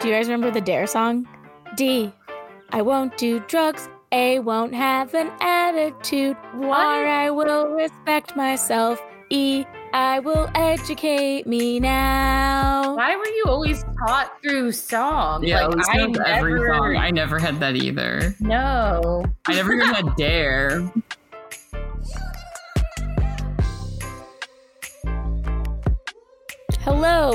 Do you guys remember the Dare song? D. I won't do drugs. A won't have an attitude. What? R I will respect myself. E I will educate me now. Why were you always taught through song? Yeah, like, I not every never- song. I never had that either. No. I never even had Dare.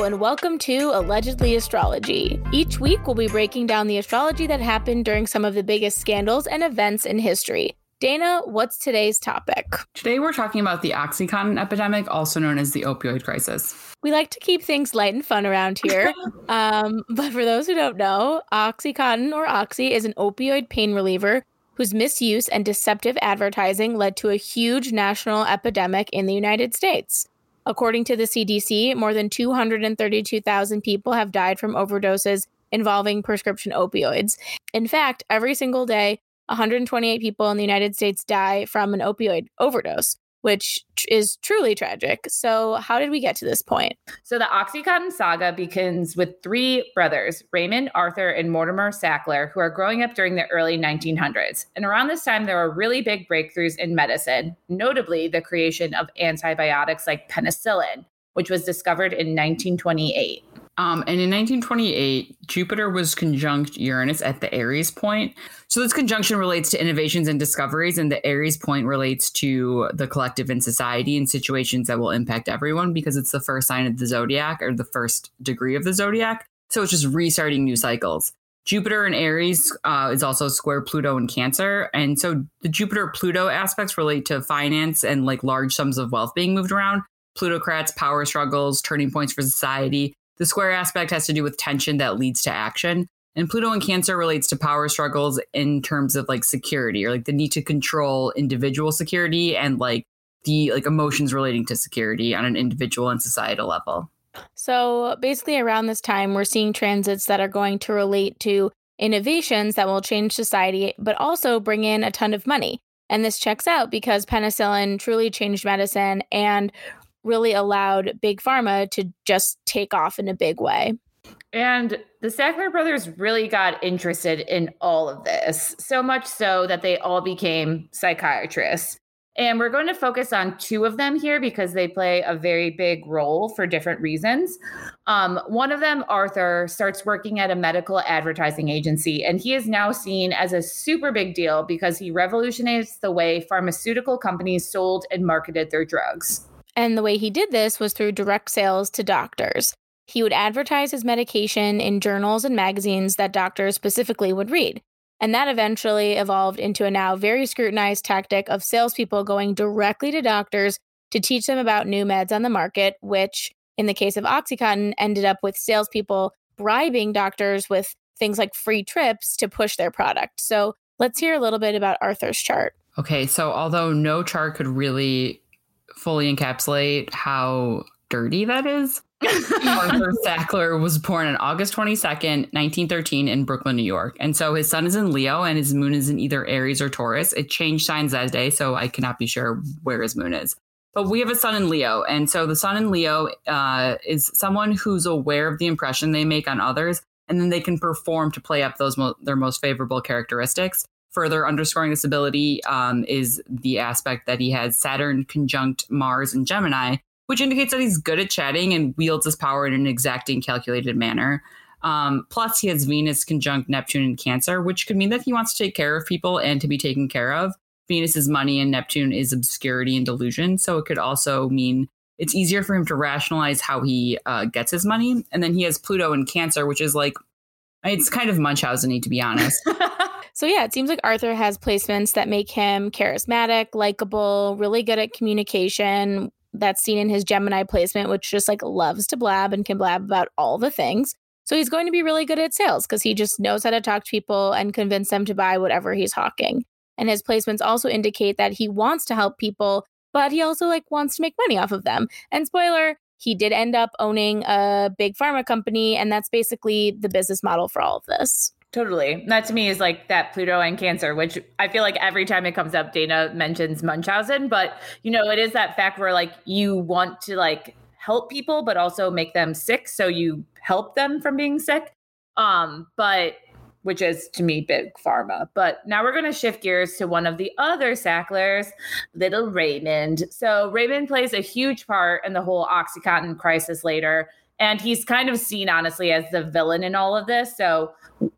And welcome to Allegedly Astrology. Each week, we'll be breaking down the astrology that happened during some of the biggest scandals and events in history. Dana, what's today's topic? Today we're talking about the Oxycontin epidemic, also known as the opioid crisis. We like to keep things light and fun around here. um, but for those who don't know, Oxycontin or Oxy is an opioid pain reliever whose misuse and deceptive advertising led to a huge national epidemic in the United States. According to the CDC, more than 232,000 people have died from overdoses involving prescription opioids. In fact, every single day, 128 people in the United States die from an opioid overdose, which tr- is truly tragic. So, how did we get to this point? So the Oxycontin saga begins with three brothers, Raymond, Arthur, and Mortimer Sackler, who are growing up during the early 1900s. And around this time, there were really big breakthroughs in medicine, notably the creation of antibiotics like penicillin, which was discovered in 1928. Um, and in 1928, Jupiter was conjunct Uranus at the Aries point. So this conjunction relates to innovations and discoveries, and the Aries point relates to the collective in society and situations that will impact everyone because it's the first sign of the zodiac or the first degree of the zodiac. So it's just restarting new cycles. Jupiter and Aries uh, is also square Pluto and Cancer. And so the Jupiter Pluto aspects relate to finance and like large sums of wealth being moved around, plutocrats, power struggles, turning points for society. The square aspect has to do with tension that leads to action. And Pluto in Cancer relates to power struggles in terms of like security or like the need to control individual security and like the like emotions relating to security on an individual and societal level. So, basically, around this time, we're seeing transits that are going to relate to innovations that will change society, but also bring in a ton of money. And this checks out because penicillin truly changed medicine and really allowed Big Pharma to just take off in a big way. And the Sackler brothers really got interested in all of this, so much so that they all became psychiatrists. And we're going to focus on two of them here because they play a very big role for different reasons. Um, one of them, Arthur, starts working at a medical advertising agency, and he is now seen as a super big deal because he revolutionized the way pharmaceutical companies sold and marketed their drugs. And the way he did this was through direct sales to doctors. He would advertise his medication in journals and magazines that doctors specifically would read. And that eventually evolved into a now very scrutinized tactic of salespeople going directly to doctors to teach them about new meds on the market, which, in the case of Oxycontin, ended up with salespeople bribing doctors with things like free trips to push their product. So let's hear a little bit about Arthur's chart. Okay, so although no chart could really fully encapsulate how dirty that is, Arthur Sackler was born on August 22nd, 1913, in Brooklyn, New York. And so his sun is in Leo and his moon is in either Aries or Taurus. It changed signs that day, so I cannot be sure where his moon is. But we have a sun in Leo. And so the sun in Leo uh, is someone who's aware of the impression they make on others, and then they can perform to play up those mo- their most favorable characteristics. Further underscoring this ability um, is the aspect that he has Saturn conjunct Mars and Gemini, which indicates that he's good at chatting and wields his power in an exacting, calculated manner. Um, plus, he has Venus conjunct Neptune in Cancer, which could mean that he wants to take care of people and to be taken care of. Venus is money and Neptune is obscurity and delusion. So it could also mean it's easier for him to rationalize how he uh, gets his money. And then he has Pluto in Cancer, which is like, it's kind of Munchausen to be honest. So, yeah, it seems like Arthur has placements that make him charismatic, likable, really good at communication. That's seen in his Gemini placement, which just like loves to blab and can blab about all the things. So, he's going to be really good at sales because he just knows how to talk to people and convince them to buy whatever he's hawking. And his placements also indicate that he wants to help people, but he also like wants to make money off of them. And spoiler, he did end up owning a big pharma company, and that's basically the business model for all of this. Totally. That to me is like that Pluto and Cancer, which I feel like every time it comes up, Dana mentions Munchausen. But, you know, it is that fact where like you want to like help people, but also make them sick. So you help them from being sick. Um, but which is to me big pharma. But now we're going to shift gears to one of the other Sacklers, little Raymond. So Raymond plays a huge part in the whole Oxycontin crisis later. And he's kind of seen, honestly, as the villain in all of this. So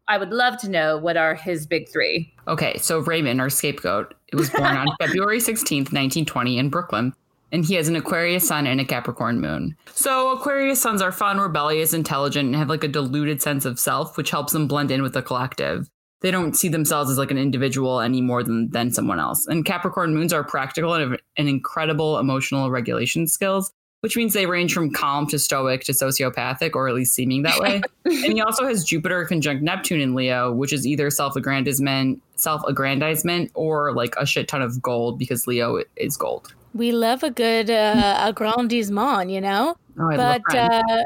I would love to know what are his big three. Okay, so Raymond, our scapegoat, was born on February 16th, 1920, in Brooklyn and he has an Aquarius sun and a Capricorn moon. So Aquarius suns are fun, rebellious, intelligent, and have like a diluted sense of self, which helps them blend in with the collective. They don't see themselves as like an individual any more than than someone else. And Capricorn moons are practical and have an incredible emotional regulation skills, which means they range from calm to stoic to sociopathic, or at least seeming that way. and he also has Jupiter conjunct Neptune in Leo, which is either self-aggrandizement, self-aggrandizement, or like a shit ton of gold because Leo is gold we love a good uh, aggrandizement, you know? Oh, but uh,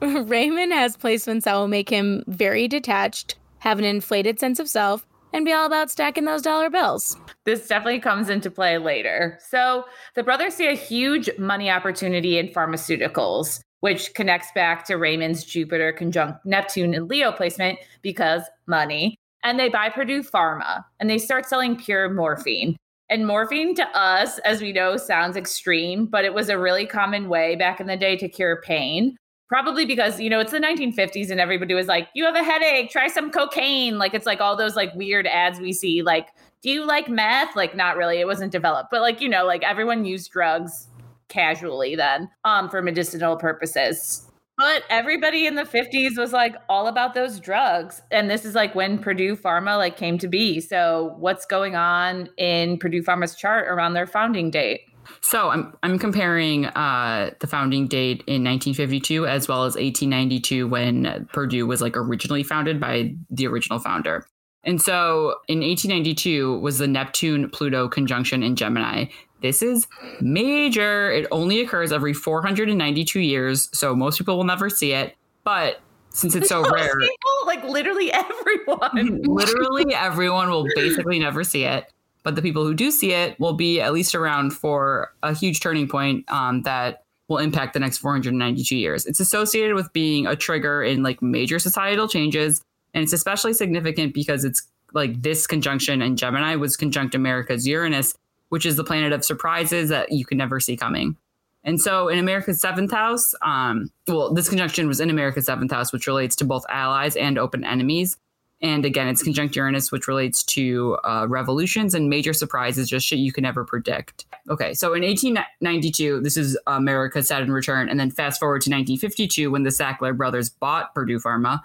Raymond has placements that will make him very detached, have an inflated sense of self, and be all about stacking those dollar bills. This definitely comes into play later. So the brothers see a huge money opportunity in pharmaceuticals, which connects back to Raymond's Jupiter conjunct Neptune and Leo placement because money. And they buy Purdue Pharma and they start selling pure morphine. And morphine to us, as we know, sounds extreme, but it was a really common way back in the day to cure pain. Probably because, you know, it's the 1950s and everybody was like, you have a headache, try some cocaine. Like, it's like all those like weird ads we see, like, do you like meth? Like, not really, it wasn't developed, but like, you know, like everyone used drugs casually then um, for medicinal purposes. But everybody in the 50s was like all about those drugs. And this is like when Purdue Pharma like came to be. So what's going on in Purdue Pharma's chart around their founding date? So I'm I'm comparing uh, the founding date in 1952 as well as 1892 when Purdue was like originally founded by the original founder. And so in 1892 was the Neptune Pluto conjunction in Gemini. This is major. It only occurs every 492 years, so most people will never see it. But since it's so most rare, people, like literally everyone, literally everyone will basically never see it. But the people who do see it will be at least around for a huge turning point um, that will impact the next 492 years. It's associated with being a trigger in like major societal changes, and it's especially significant because it's like this conjunction in Gemini was conjunct America's Uranus which is the planet of surprises that you can never see coming. And so in America's seventh house, um, well, this conjunction was in America's seventh house, which relates to both allies and open enemies. And again, it's conjunct Uranus, which relates to uh, revolutions and major surprises, just shit you can never predict. Okay, so in 1892, this is America's Saturn return. And then fast forward to 1952, when the Sackler brothers bought Purdue Pharma,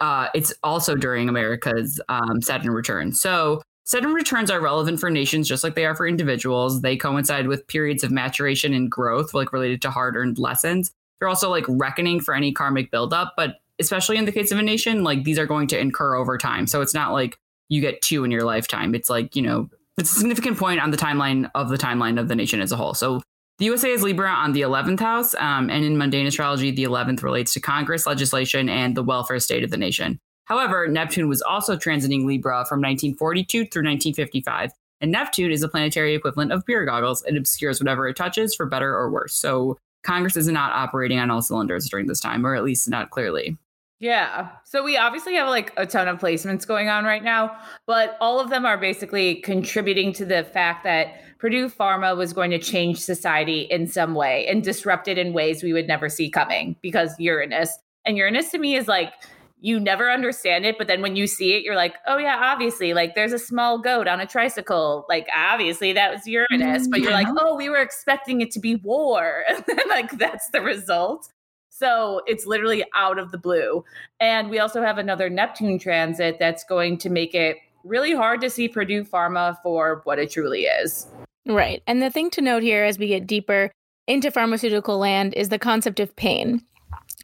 uh, it's also during America's um, Saturn return. So Saturn returns are relevant for nations just like they are for individuals. They coincide with periods of maturation and growth, like related to hard earned lessons. They're also like reckoning for any karmic buildup, but especially in the case of a nation, like these are going to incur over time. So it's not like you get two in your lifetime. It's like, you know, it's a significant point on the timeline of the timeline of the nation as a whole. So the USA is Libra on the 11th house, um, and in mundane astrology, the 11th relates to Congress, legislation, and the welfare state of the nation. However, Neptune was also transiting Libra from 1942 through 1955. And Neptune is a planetary equivalent of beer goggles. It obscures whatever it touches for better or worse. So Congress is not operating on all cylinders during this time, or at least not clearly. Yeah. So we obviously have like a ton of placements going on right now, but all of them are basically contributing to the fact that Purdue Pharma was going to change society in some way and disrupt it in ways we would never see coming because Uranus. And Uranus to me is like you never understand it but then when you see it you're like oh yeah obviously like there's a small goat on a tricycle like obviously that was uranus but you're like mm-hmm. oh we were expecting it to be war and like that's the result so it's literally out of the blue. And we also have another neptune transit that's going to make it really hard to see purdue pharma for what it truly is. Right. And the thing to note here as we get deeper into pharmaceutical land is the concept of pain.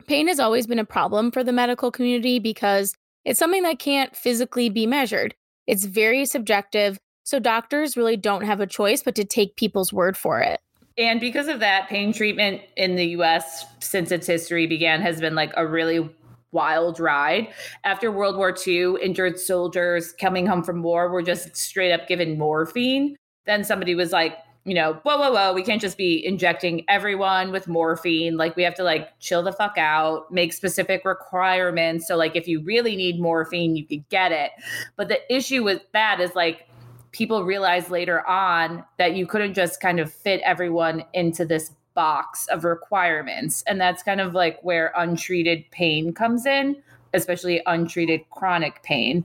Pain has always been a problem for the medical community because it's something that can't physically be measured. It's very subjective, so doctors really don't have a choice but to take people's word for it. And because of that, pain treatment in the US since its history began has been like a really wild ride. After World War II, injured soldiers coming home from war were just straight up given morphine. Then somebody was like, you know, whoa, whoa, whoa, we can't just be injecting everyone with morphine. Like, we have to like chill the fuck out, make specific requirements. So, like, if you really need morphine, you could get it. But the issue with that is like, people realized later on that you couldn't just kind of fit everyone into this box of requirements. And that's kind of like where untreated pain comes in, especially untreated chronic pain.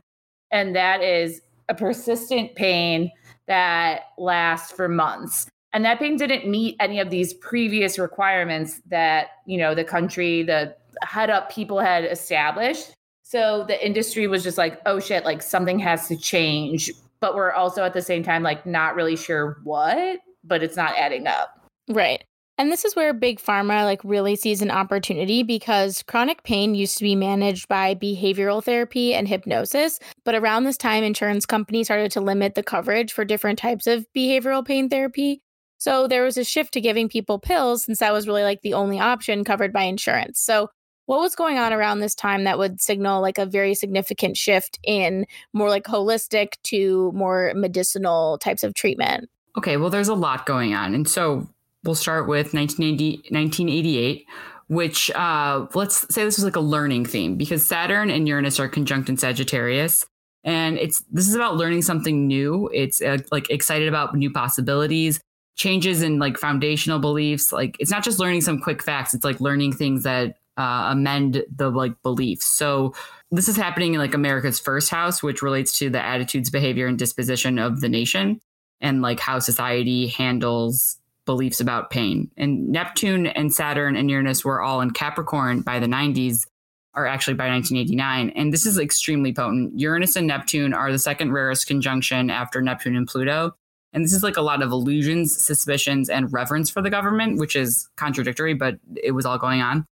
And that is a persistent pain that lasts for months. And that pain didn't meet any of these previous requirements that, you know, the country, the head up people had established. So the industry was just like, oh shit, like something has to change. But we're also at the same time like not really sure what, but it's not adding up. Right. And this is where big pharma like really sees an opportunity because chronic pain used to be managed by behavioral therapy and hypnosis, but around this time insurance companies started to limit the coverage for different types of behavioral pain therapy. So there was a shift to giving people pills since that was really like the only option covered by insurance. So what was going on around this time that would signal like a very significant shift in more like holistic to more medicinal types of treatment? Okay, well, there's a lot going on. And so we'll start with 1980, 1988 which uh, let's say this was like a learning theme because Saturn and Uranus are conjunct in Sagittarius. And it's this is about learning something new. It's uh, like excited about new possibilities, changes in like foundational beliefs. Like it's not just learning some quick facts. It's like learning things that uh, amend the like beliefs. So this is happening in like America's first house, which relates to the attitudes, behavior, and disposition of the nation, and like how society handles beliefs about pain. And Neptune and Saturn and Uranus were all in Capricorn by the 90s, or actually by 1989. And this is extremely potent. Uranus and Neptune are the second rarest conjunction after Neptune and Pluto. And this is like a lot of illusions, suspicions, and reverence for the government, which is contradictory, but it was all going on.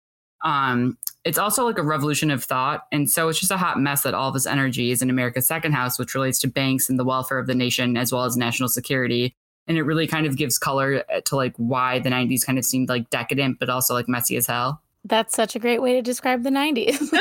Um, it's also like a revolution of thought. And so it's just a hot mess that all this energy is in America's second house, which relates to banks and the welfare of the nation as well as national security. And it really kind of gives color uh, to like why the 90s kind of seemed like decadent but also like messy as hell. That's such a great way to describe the 90s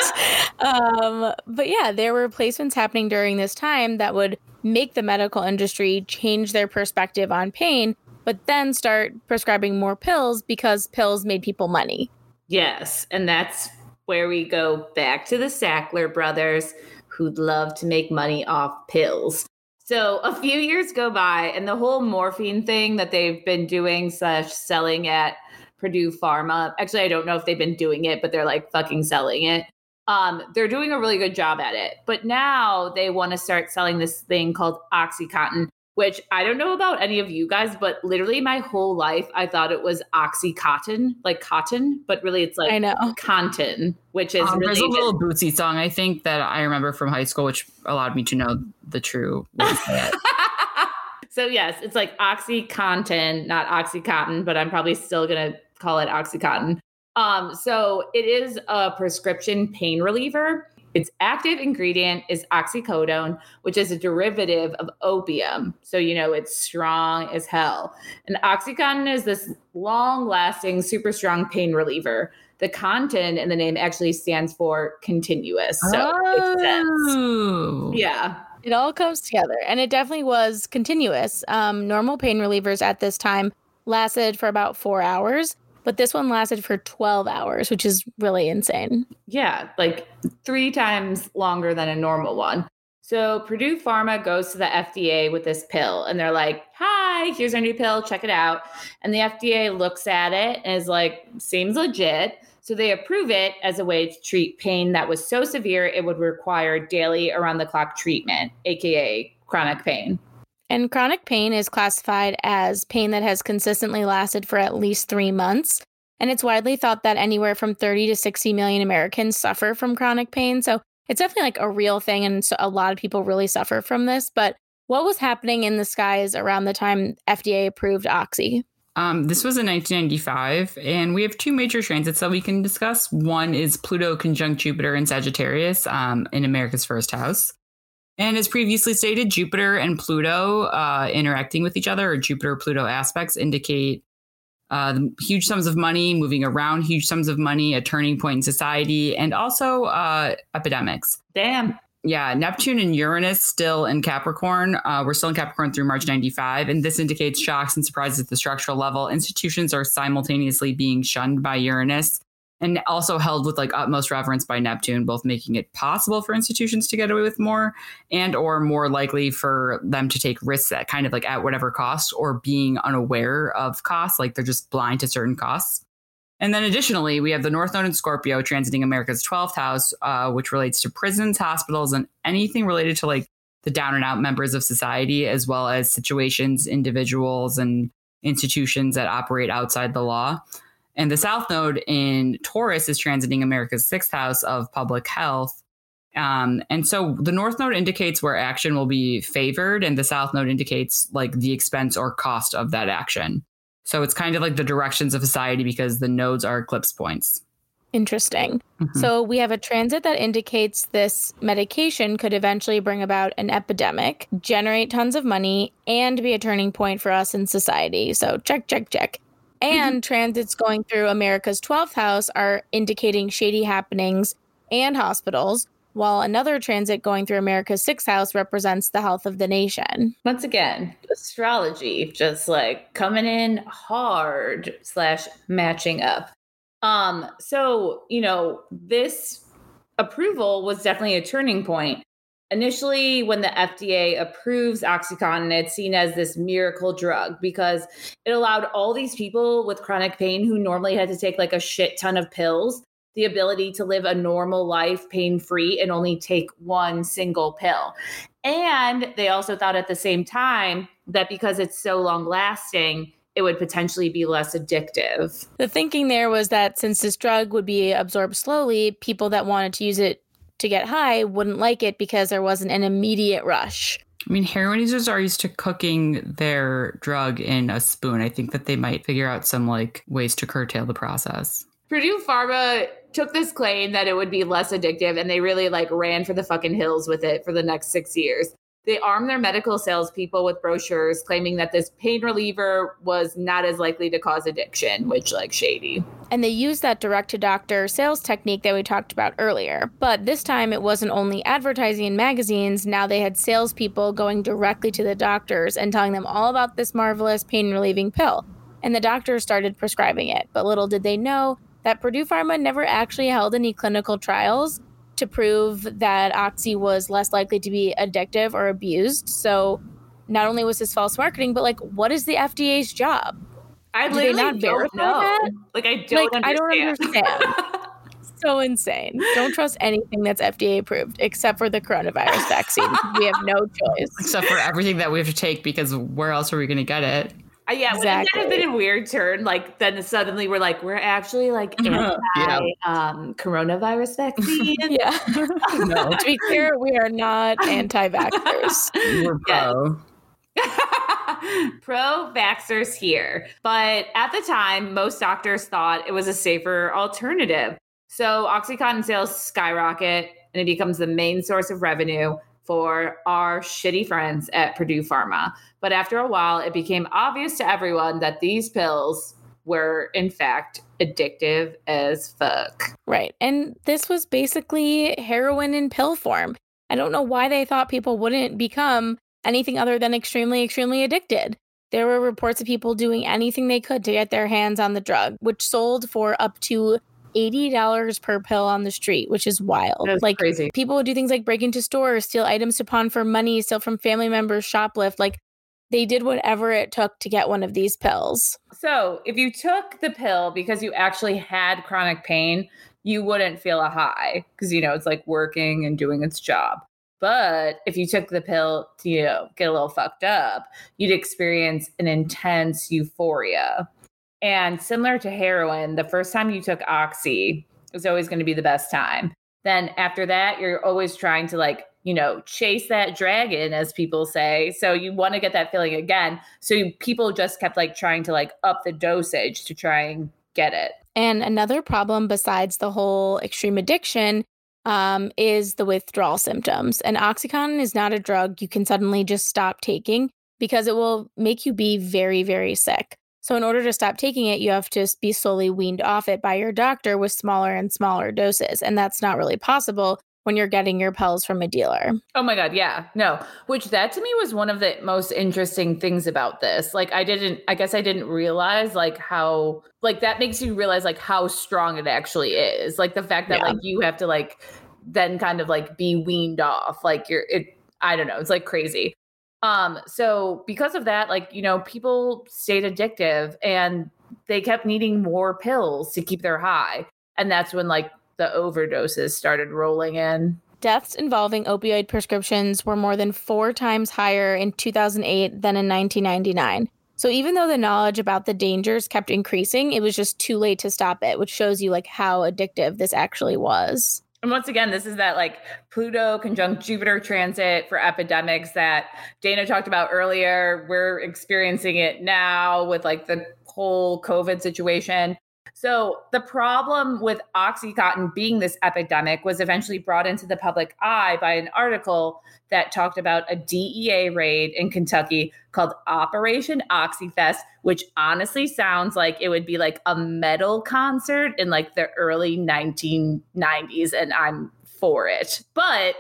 um, but yeah there were placements happening during this time that would make the medical industry change their perspective on pain but then start prescribing more pills because pills made people money yes and that's where we go back to the sackler brothers who'd love to make money off pills so a few years go by, and the whole morphine thing that they've been doing slash selling at Purdue Pharma. Actually, I don't know if they've been doing it, but they're like fucking selling it. Um, they're doing a really good job at it. But now they want to start selling this thing called Oxycontin, which I don't know about any of you guys, but literally my whole life I thought it was oxycotton, like cotton, but really it's like I know contin, which is um, really there's a little Bootsy song I think that I remember from high school, which allowed me to know the true. so yes, it's like oxycontin, not oxycontin, but I'm probably still gonna call it oxycontin. Um, so it is a prescription pain reliever. Its active ingredient is oxycodone, which is a derivative of opium. So, you know, it's strong as hell. And Oxycontin is this long lasting, super strong pain reliever. The content in the name actually stands for continuous. So oh. Yeah. It all comes together. And it definitely was continuous. Um, normal pain relievers at this time lasted for about four hours but this one lasted for 12 hours, which is really insane. Yeah, like three times longer than a normal one. So Purdue Pharma goes to the FDA with this pill and they're like, hi, here's our new pill, check it out. And the FDA looks at it and is like, seems legit. So they approve it as a way to treat pain that was so severe it would require daily around the clock treatment, AKA chronic pain. And chronic pain is classified as pain that has consistently lasted for at least three months. And it's widely thought that anywhere from 30 to 60 million Americans suffer from chronic pain. So it's definitely like a real thing. And so a lot of people really suffer from this. But what was happening in the skies around the time FDA approved Oxy? Um, this was in 1995, and we have two major transits that we can discuss. One is Pluto conjunct Jupiter in Sagittarius um, in America's first house. And as previously stated, Jupiter and Pluto uh, interacting with each other, or Jupiter Pluto aspects, indicate uh, huge sums of money moving around, huge sums of money, a turning point in society, and also uh, epidemics. Damn. Yeah, Neptune and Uranus still in Capricorn. Uh, we're still in Capricorn through March 95, and this indicates shocks and surprises at the structural level. Institutions are simultaneously being shunned by Uranus and also held with like utmost reverence by Neptune, both making it possible for institutions to get away with more and or more likely for them to take risks at kind of like at whatever cost or being unaware of costs, like they're just blind to certain costs. And then additionally, we have the North Node in Scorpio transiting America's 12th house, uh, which relates to prisons, hospitals, and anything related to like the down and out members of society, as well as situations, individuals, and institutions that operate outside the law. And the South Node in Taurus is transiting America's sixth house of public health. Um, and so the North Node indicates where action will be favored, and the South Node indicates like the expense or cost of that action. So it's kind of like the directions of society because the nodes are eclipse points. Interesting. Mm-hmm. So we have a transit that indicates this medication could eventually bring about an epidemic, generate tons of money, and be a turning point for us in society. So check, check, check. And mm-hmm. transits going through America's 12th house are indicating shady happenings and hospitals, while another transit going through America's sixth house represents the health of the nation. Once again, astrology just like coming in hard slash matching up. Um, so you know, this approval was definitely a turning point. Initially, when the FDA approves Oxycontin, it's seen as this miracle drug because it allowed all these people with chronic pain who normally had to take like a shit ton of pills the ability to live a normal life pain free and only take one single pill. And they also thought at the same time that because it's so long lasting, it would potentially be less addictive. The thinking there was that since this drug would be absorbed slowly, people that wanted to use it to get high wouldn't like it because there wasn't an immediate rush. I mean, heroin users are used to cooking their drug in a spoon. I think that they might figure out some like ways to curtail the process. Purdue Pharma took this claim that it would be less addictive and they really like ran for the fucking hills with it for the next six years. They armed their medical salespeople with brochures claiming that this pain reliever was not as likely to cause addiction, which like shady. And they used that direct to doctor sales technique that we talked about earlier. But this time it wasn't only advertising in magazines, now they had salespeople going directly to the doctors and telling them all about this marvelous pain relieving pill. And the doctors started prescribing it. But little did they know that Purdue Pharma never actually held any clinical trials to prove that Oxy was less likely to be addictive or abused. So not only was this false marketing, but like, what is the FDA's job? I Do literally not don't know. That? Like, I don't like, understand. I don't understand. so insane. Don't trust anything that's FDA approved except for the coronavirus vaccine. we have no choice. Except for everything that we have to take because where else are we going to get it? Uh, yeah, exactly. would have been a weird turn? Like then suddenly we're like, we're actually like anti yeah. um, coronavirus vaccine. yeah. no. to be clear, we are not anti-vaxxers. We're pro. pro vaxxers here. But at the time, most doctors thought it was a safer alternative. So Oxycontin sales skyrocket and it becomes the main source of revenue for our shitty friends at Purdue Pharma. But after a while, it became obvious to everyone that these pills were, in fact, addictive as fuck. Right. And this was basically heroin in pill form. I don't know why they thought people wouldn't become anything other than extremely, extremely addicted. There were reports of people doing anything they could to get their hands on the drug, which sold for up to $80 per pill on the street, which is wild. Like crazy. people would do things like break into stores, steal items to pawn for money, steal from family members, shoplift. Like they did whatever it took to get one of these pills. So, if you took the pill because you actually had chronic pain, you wouldn't feel a high because you know it's like working and doing its job. But if you took the pill to you know, get a little fucked up, you'd experience an intense euphoria. And similar to heroin, the first time you took Oxy was always going to be the best time. Then after that, you're always trying to like, you know, chase that dragon, as people say. So you want to get that feeling again. So people just kept like trying to like up the dosage to try and get it. And another problem besides the whole extreme addiction um, is the withdrawal symptoms. And Oxycontin is not a drug you can suddenly just stop taking because it will make you be very, very sick. So, in order to stop taking it, you have to be slowly weaned off it by your doctor with smaller and smaller doses. And that's not really possible when you're getting your pills from a dealer. Oh my god, yeah. No. Which that to me was one of the most interesting things about this. Like I didn't I guess I didn't realize like how like that makes you realize like how strong it actually is. Like the fact that yeah. like you have to like then kind of like be weaned off. Like you're it I don't know, it's like crazy. Um so because of that like you know people stayed addictive and they kept needing more pills to keep their high. And that's when like the overdoses started rolling in. Deaths involving opioid prescriptions were more than four times higher in 2008 than in 1999. So even though the knowledge about the dangers kept increasing, it was just too late to stop it, which shows you like how addictive this actually was. And once again, this is that like Pluto conjunct Jupiter transit for epidemics that Dana talked about earlier. We're experiencing it now with like the whole COVID situation. So the problem with Oxycontin being this epidemic was eventually brought into the public eye by an article that talked about a DEA raid in Kentucky called Operation Oxyfest, which honestly sounds like it would be like a metal concert in like the early 1990s, and I'm for it. But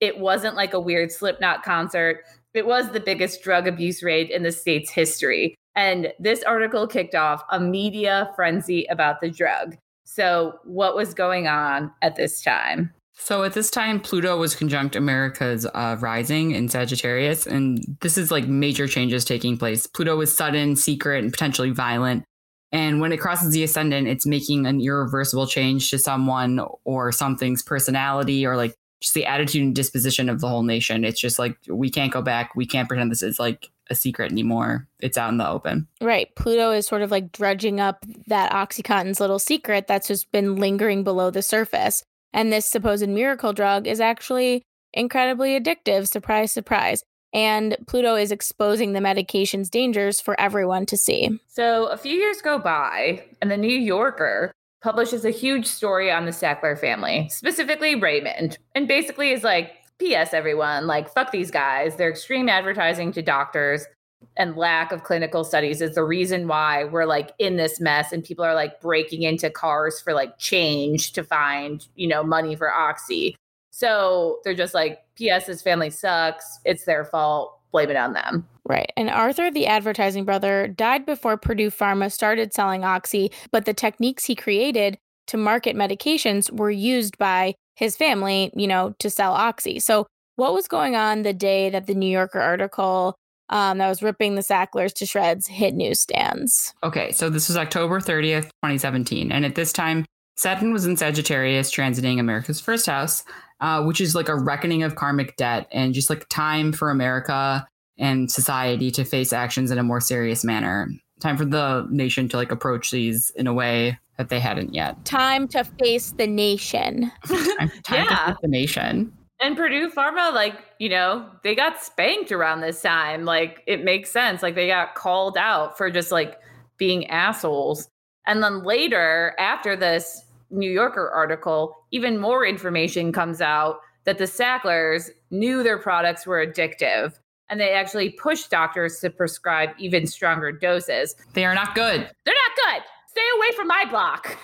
it wasn't like a weird Slipknot concert. It was the biggest drug abuse raid in the state's history. And this article kicked off a media frenzy about the drug. So, what was going on at this time? So, at this time, Pluto was conjunct America's uh, rising in Sagittarius. And this is like major changes taking place. Pluto is sudden, secret, and potentially violent. And when it crosses the ascendant, it's making an irreversible change to someone or something's personality or like just the attitude and disposition of the whole nation. It's just like we can't go back. We can't pretend this is like a secret anymore. It's out in the open. Right. Pluto is sort of like dredging up that Oxycontin's little secret that's just been lingering below the surface. And this supposed miracle drug is actually incredibly addictive. Surprise, surprise. And Pluto is exposing the medication's dangers for everyone to see. So a few years go by, and the New Yorker publishes a huge story on the Sackler family, specifically Raymond, and basically is like, P.S. Everyone, like, fuck these guys. Their extreme advertising to doctors and lack of clinical studies is the reason why we're like in this mess and people are like breaking into cars for like change to find, you know, money for Oxy. So they're just like, P.S. His family sucks. It's their fault. Blame it on them. Right. And Arthur, the advertising brother, died before Purdue Pharma started selling Oxy, but the techniques he created to market medications were used by his family, you know, to sell Oxy. So, what was going on the day that the New Yorker article um, that was ripping the Sacklers to shreds hit newsstands? Okay, so this was October 30th, 2017. And at this time, Saturn was in Sagittarius, transiting America's first house, uh, which is like a reckoning of karmic debt and just like time for America and society to face actions in a more serious manner. Time for the nation to like approach these in a way that they hadn't yet. Time to face the nation. time, time yeah. to face the nation. And Purdue Pharma, like, you know, they got spanked around this time. Like, it makes sense. Like, they got called out for just like being assholes. And then later, after this New Yorker article, even more information comes out that the Sacklers knew their products were addictive and they actually pushed doctors to prescribe even stronger doses. They are not good. They're not good. Stay away from my block.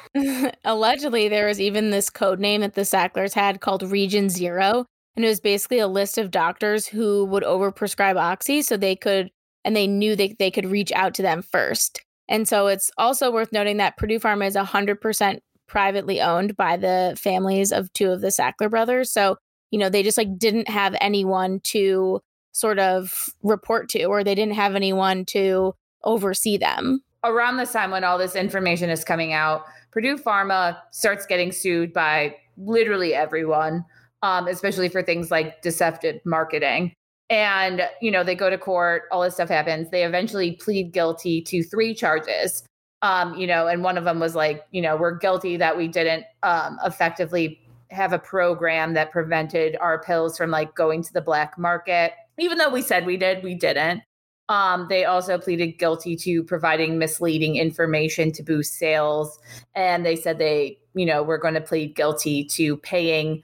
Allegedly, there was even this code name that the Sacklers had called Region Zero. And it was basically a list of doctors who would overprescribe Oxy so they could, and they knew they, they could reach out to them first. And so it's also worth noting that Purdue Pharma is 100% privately owned by the families of two of the Sackler brothers. So, you know, they just like didn't have anyone to sort of report to, or they didn't have anyone to oversee them around this time when all this information is coming out, Purdue Pharma starts getting sued by literally everyone, um, especially for things like deceptive marketing. And, you know, they go to court, all this stuff happens. They eventually plead guilty to three charges. Um, you know, and one of them was like, you know, we're guilty that we didn't um, effectively have a program that prevented our pills from like going to the black market. Even though we said we did, we didn't. Um, they also pleaded guilty to providing misleading information to boost sales. And they said they, you know, were going to plead guilty to paying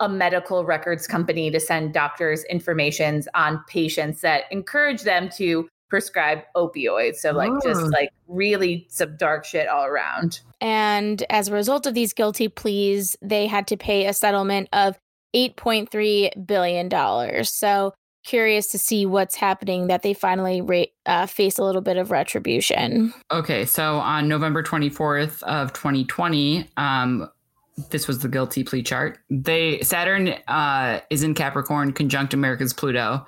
a medical records company to send doctors informations on patients that encourage them to prescribe opioids. So like oh. just like really some dark shit all around. And as a result of these guilty pleas, they had to pay a settlement of $8.3 billion. So curious to see what's happening that they finally uh, face a little bit of retribution. Okay, so on November 24th of 2020, um, this was the guilty plea chart. They Saturn uh, is in Capricorn, conjunct America's Pluto,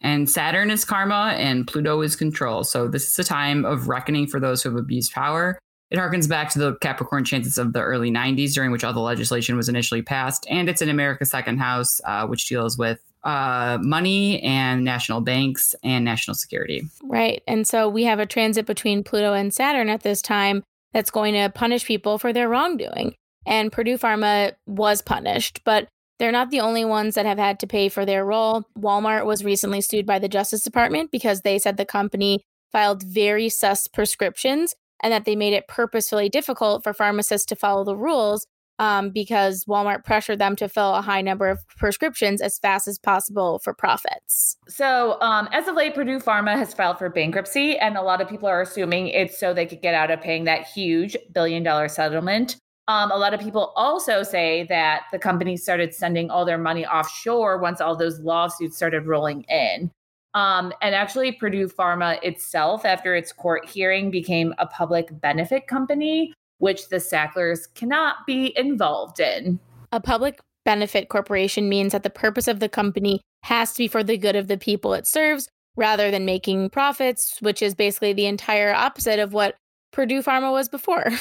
and Saturn is karma and Pluto is control. So this is a time of reckoning for those who have abused power. It harkens back to the Capricorn chances of the early 90s, during which all the legislation was initially passed. And it's in America's second house, uh, which deals with uh, money and national banks and national security. Right. And so we have a transit between Pluto and Saturn at this time that's going to punish people for their wrongdoing. And Purdue Pharma was punished, but they're not the only ones that have had to pay for their role. Walmart was recently sued by the Justice Department because they said the company filed very sus prescriptions and that they made it purposefully difficult for pharmacists to follow the rules um, because Walmart pressured them to fill a high number of prescriptions as fast as possible for profits. So, um, as of late, Purdue Pharma has filed for bankruptcy, and a lot of people are assuming it's so they could get out of paying that huge billion dollar settlement. Um, a lot of people also say that the company started sending all their money offshore once all those lawsuits started rolling in. Um, and actually, Purdue Pharma itself, after its court hearing, became a public benefit company, which the Sacklers cannot be involved in. A public benefit corporation means that the purpose of the company has to be for the good of the people it serves rather than making profits, which is basically the entire opposite of what Purdue Pharma was before.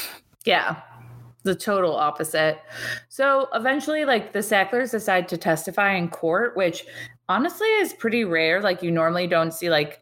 Yeah the total opposite. So eventually, like the Sacklers decide to testify in court, which honestly is pretty rare. Like you normally don't see like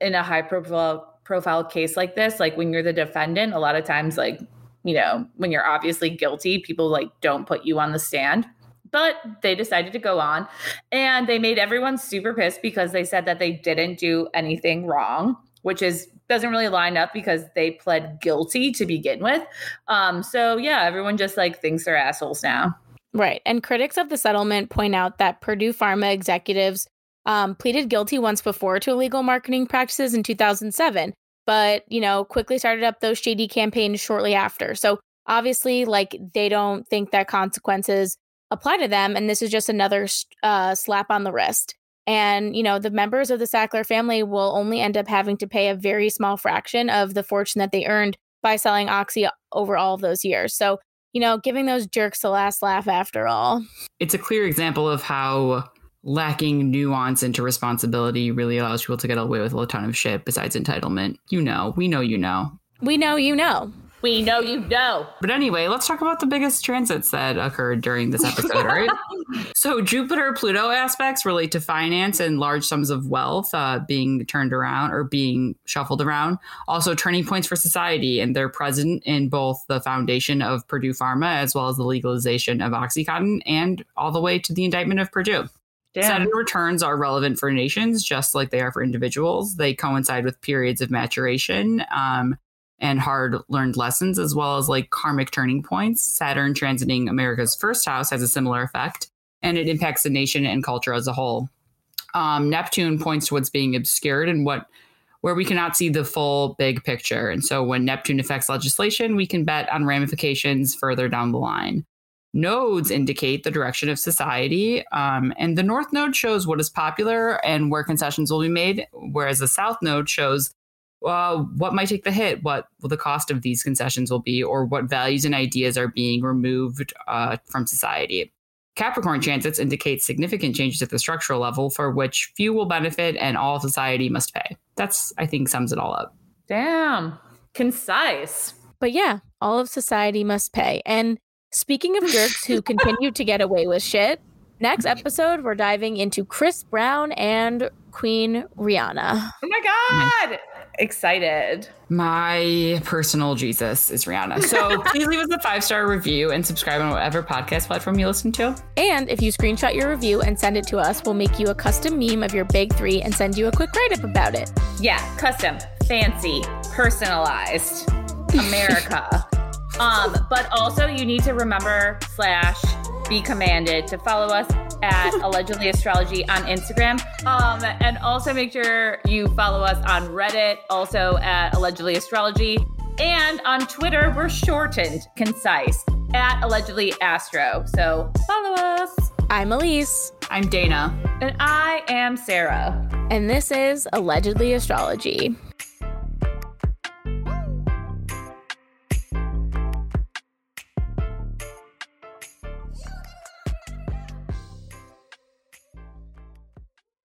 in a high profile profile case like this. Like when you're the defendant, a lot of times, like you know, when you're obviously guilty, people like don't put you on the stand. But they decided to go on and they made everyone super pissed because they said that they didn't do anything wrong, which is doesn't really line up because they pled guilty to begin with. Um, so yeah, everyone just like thinks they're assholes now. Right. And critics of the settlement point out that Purdue Pharma executives um, pleaded guilty once before to illegal marketing practices in 2007, but, you know, quickly started up those shady campaigns shortly after. So obviously, like, they don't think that consequences apply to them. And this is just another uh, slap on the wrist. And, you know, the members of the Sackler family will only end up having to pay a very small fraction of the fortune that they earned by selling Oxy over all of those years. So, you know, giving those jerks the last laugh after all. It's a clear example of how lacking nuance into responsibility really allows people to get away with a ton of shit besides entitlement. You know, we know you know. We know you know. We know you know. But anyway, let's talk about the biggest transits that occurred during this episode, right? so, Jupiter Pluto aspects relate to finance and large sums of wealth uh, being turned around or being shuffled around. Also, turning points for society, and they're present in both the foundation of Purdue Pharma as well as the legalization of Oxycontin and all the way to the indictment of Purdue. Damn. Saturn returns are relevant for nations just like they are for individuals. They coincide with periods of maturation. Um, and hard learned lessons, as well as like karmic turning points. Saturn transiting America's first house has a similar effect, and it impacts the nation and culture as a whole. Um, Neptune points to what's being obscured and what where we cannot see the full big picture. And so when Neptune affects legislation, we can bet on ramifications further down the line. Nodes indicate the direction of society, um, and the North Node shows what is popular and where concessions will be made, whereas the South Node shows uh, what might take the hit, what the cost of these concessions will be, or what values and ideas are being removed uh, from society. Capricorn transits indicate significant changes at the structural level for which few will benefit and all society must pay. That's, I think, sums it all up. Damn. Concise. But yeah, all of society must pay. And speaking of jerks who continue to get away with shit, next mm-hmm. episode, we're diving into Chris Brown and Queen Rihanna. Oh my God excited. My personal Jesus is Rihanna. So please leave us a five star review and subscribe on whatever podcast platform you listen to. And if you screenshot your review and send it to us, we'll make you a custom meme of your big three and send you a quick write up about it. Yeah, custom, fancy, personalized, America. um, but also you need to remember slash be commanded to follow us at allegedly astrology on Instagram. Um, and also make sure you follow us on Reddit, also at allegedly astrology. And on Twitter, we're shortened, concise, at allegedly astro. So follow us. I'm Elise. I'm Dana. And I am Sarah. And this is Allegedly Astrology.